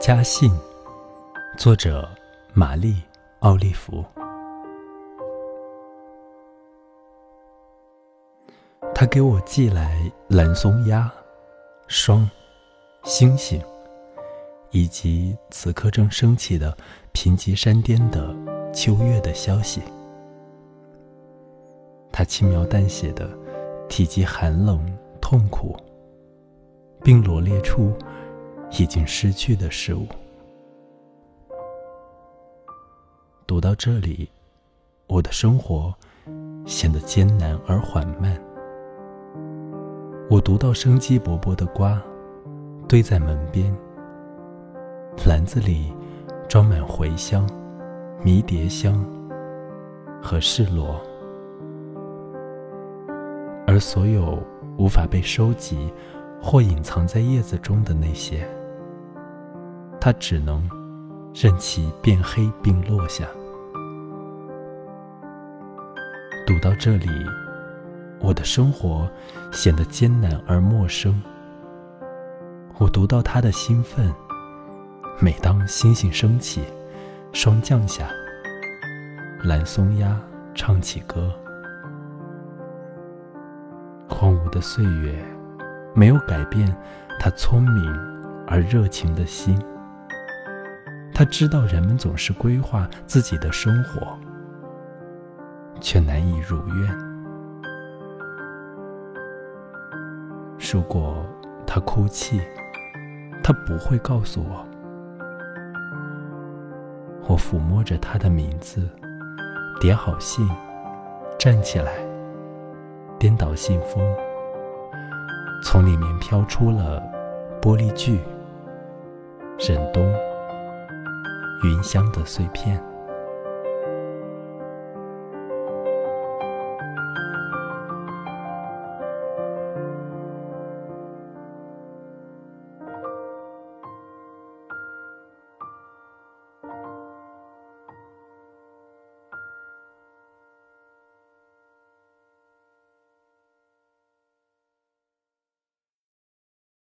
家信，作者玛丽·奥利弗。他给我寄来蓝松鸦、霜、星星，以及此刻正升起的贫瘠山巅的秋月的消息。他轻描淡写的提及寒冷、痛苦，并罗列出。已经失去的事物。读到这里，我的生活显得艰难而缓慢。我读到生机勃勃的瓜堆在门边，篮子里装满茴香、迷迭香和柿萝，而所有无法被收集或隐藏在叶子中的那些。它只能任其变黑并落下。读到这里，我的生活显得艰难而陌生。我读到他的兴奋，每当星星升起，霜降下，蓝松鸦唱起歌。荒芜的岁月没有改变他聪明而热情的心。他知道人们总是规划自己的生活，却难以如愿。如果他哭泣，他不会告诉我。我抚摸着他的名字，叠好信，站起来，颠倒信封，从里面飘出了玻璃锯、忍冬。云香的碎片。